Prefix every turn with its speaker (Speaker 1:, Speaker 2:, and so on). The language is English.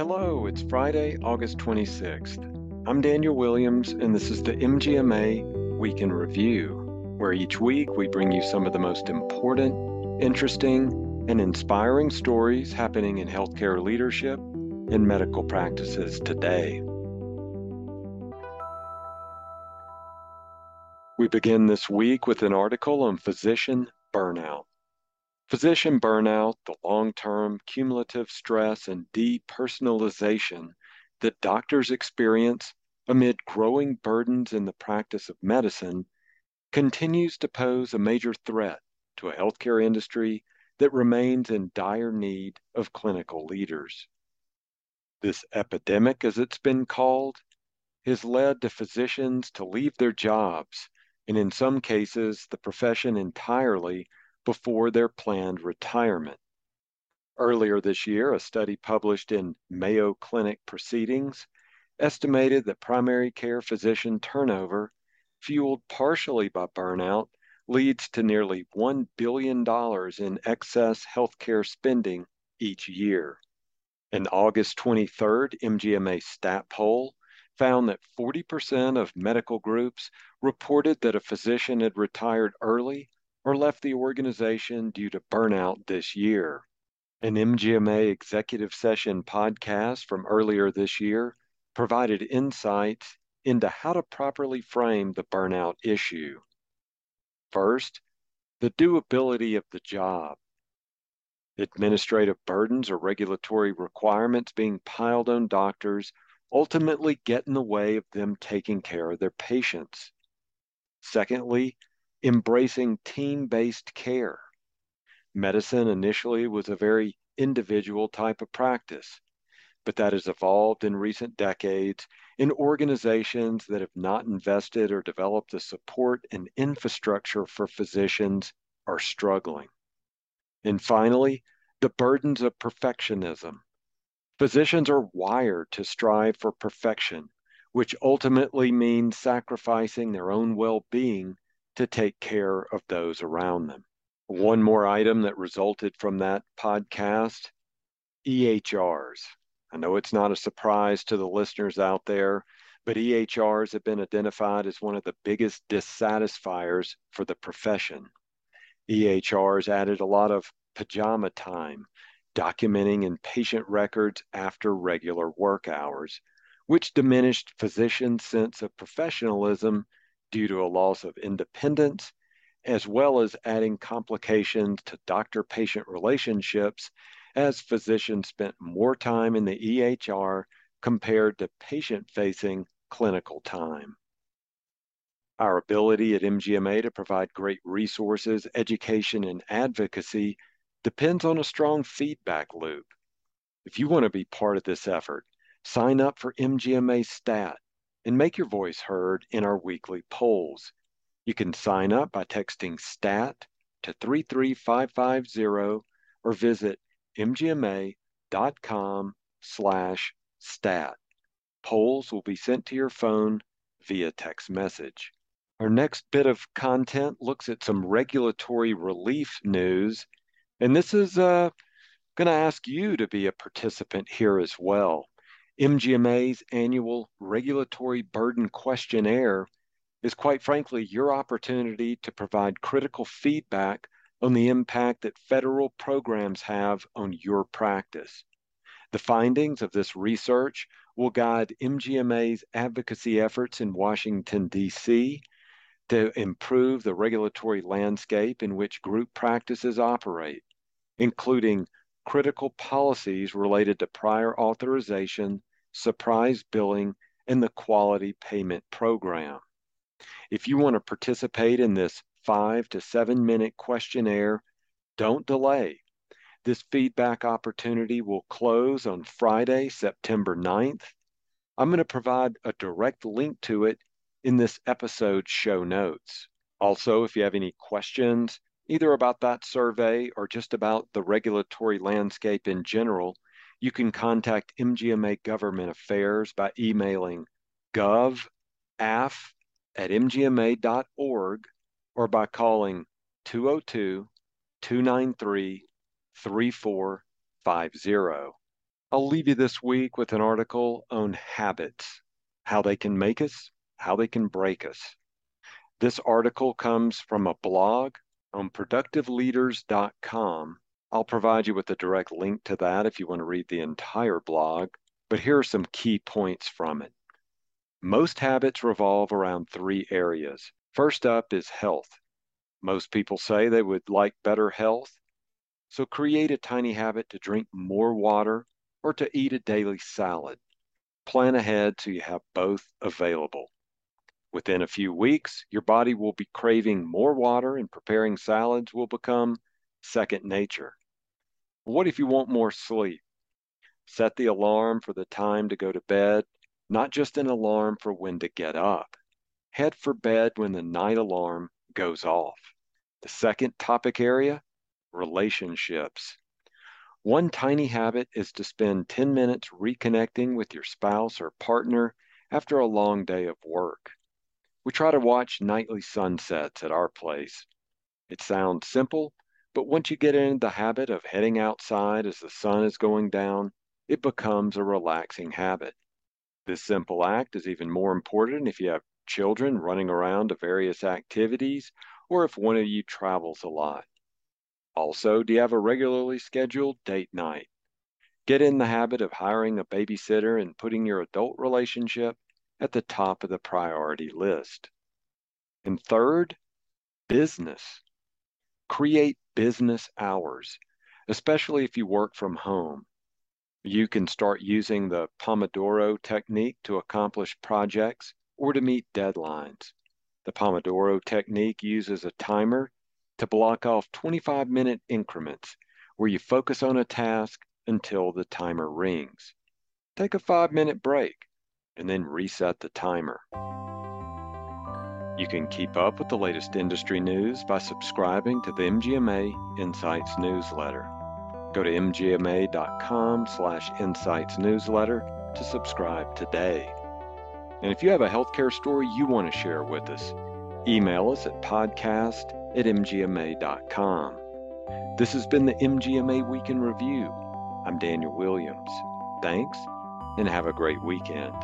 Speaker 1: Hello, it's Friday, August 26th. I'm Daniel Williams, and this is the MGMA Week in Review, where each week we bring you some of the most important, interesting, and inspiring stories happening in healthcare leadership and medical practices today. We begin this week with an article on physician burnout. Physician burnout, the long term cumulative stress and depersonalization that doctors experience amid growing burdens in the practice of medicine, continues to pose a major threat to a healthcare industry that remains in dire need of clinical leaders. This epidemic, as it's been called, has led to physicians to leave their jobs, and in some cases, the profession entirely before their planned retirement. Earlier this year, a study published in Mayo Clinic Proceedings estimated that primary care physician turnover, fueled partially by burnout, leads to nearly $1 billion in excess healthcare spending each year. An August 23rd MGMA stat poll found that 40% of medical groups reported that a physician had retired early or left the organization due to burnout this year. An MGMA executive session podcast from earlier this year provided insights into how to properly frame the burnout issue. First, the doability of the job. Administrative burdens or regulatory requirements being piled on doctors ultimately get in the way of them taking care of their patients. Secondly, embracing team based care. Medicine initially was a very individual type of practice, but that has evolved in recent decades in organizations that have not invested or developed the support and infrastructure for physicians are struggling. And finally, the burdens of perfectionism. Physicians are wired to strive for perfection, which ultimately means sacrificing their own well being to take care of those around them. One more item that resulted from that podcast EHRs. I know it's not a surprise to the listeners out there, but EHRs have been identified as one of the biggest dissatisfiers for the profession. EHRs added a lot of pajama time, documenting in patient records after regular work hours, which diminished physicians' sense of professionalism due to a loss of independence, as well as adding complications to doctor patient relationships as physicians spent more time in the EHR compared to patient facing clinical time. Our ability at MGMA to provide great resources, education, and advocacy depends on a strong feedback loop. If you want to be part of this effort, sign up for MGMA STAT and make your voice heard in our weekly polls. You can sign up by texting STAT to 33550 or visit mgma.com slash stat. Polls will be sent to your phone via text message. Our next bit of content looks at some regulatory relief news, and this is uh, going to ask you to be a participant here as well. MGMA's annual regulatory burden questionnaire is quite frankly your opportunity to provide critical feedback on the impact that federal programs have on your practice. The findings of this research will guide MGMA's advocacy efforts in Washington, D.C. to improve the regulatory landscape in which group practices operate, including critical policies related to prior authorization surprise billing, and the quality payment program. If you want to participate in this five to seven minute questionnaire, don't delay. This feedback opportunity will close on Friday, September 9th. I'm going to provide a direct link to it in this episode's show notes. Also, if you have any questions, either about that survey or just about the regulatory landscape in general, you can contact MGMA Government Affairs by emailing gov at mgma.org or by calling 202 293 3450. I'll leave you this week with an article on habits, how they can make us, how they can break us. This article comes from a blog on productiveleaders.com. I'll provide you with a direct link to that if you want to read the entire blog, but here are some key points from it. Most habits revolve around three areas. First up is health. Most people say they would like better health, so create a tiny habit to drink more water or to eat a daily salad. Plan ahead so you have both available. Within a few weeks, your body will be craving more water and preparing salads will become second nature. What if you want more sleep? Set the alarm for the time to go to bed, not just an alarm for when to get up. Head for bed when the night alarm goes off. The second topic area relationships. One tiny habit is to spend 10 minutes reconnecting with your spouse or partner after a long day of work. We try to watch nightly sunsets at our place. It sounds simple, but once you get into the habit of heading outside as the sun is going down, it becomes a relaxing habit. This simple act is even more important if you have children running around to various activities or if one of you travels a lot. Also, do you have a regularly scheduled date night? Get in the habit of hiring a babysitter and putting your adult relationship at the top of the priority list. And third, business. Create business hours, especially if you work from home. You can start using the Pomodoro technique to accomplish projects or to meet deadlines. The Pomodoro technique uses a timer to block off 25 minute increments where you focus on a task until the timer rings. Take a five minute break and then reset the timer. You can keep up with the latest industry news by subscribing to the MGMA Insights newsletter. Go to mgma.com slash insights newsletter to subscribe today. And if you have a healthcare story you want to share with us, email us at podcast at mgma.com. This has been the MGMA Week in Review. I'm Daniel Williams. Thanks, and have a great weekend.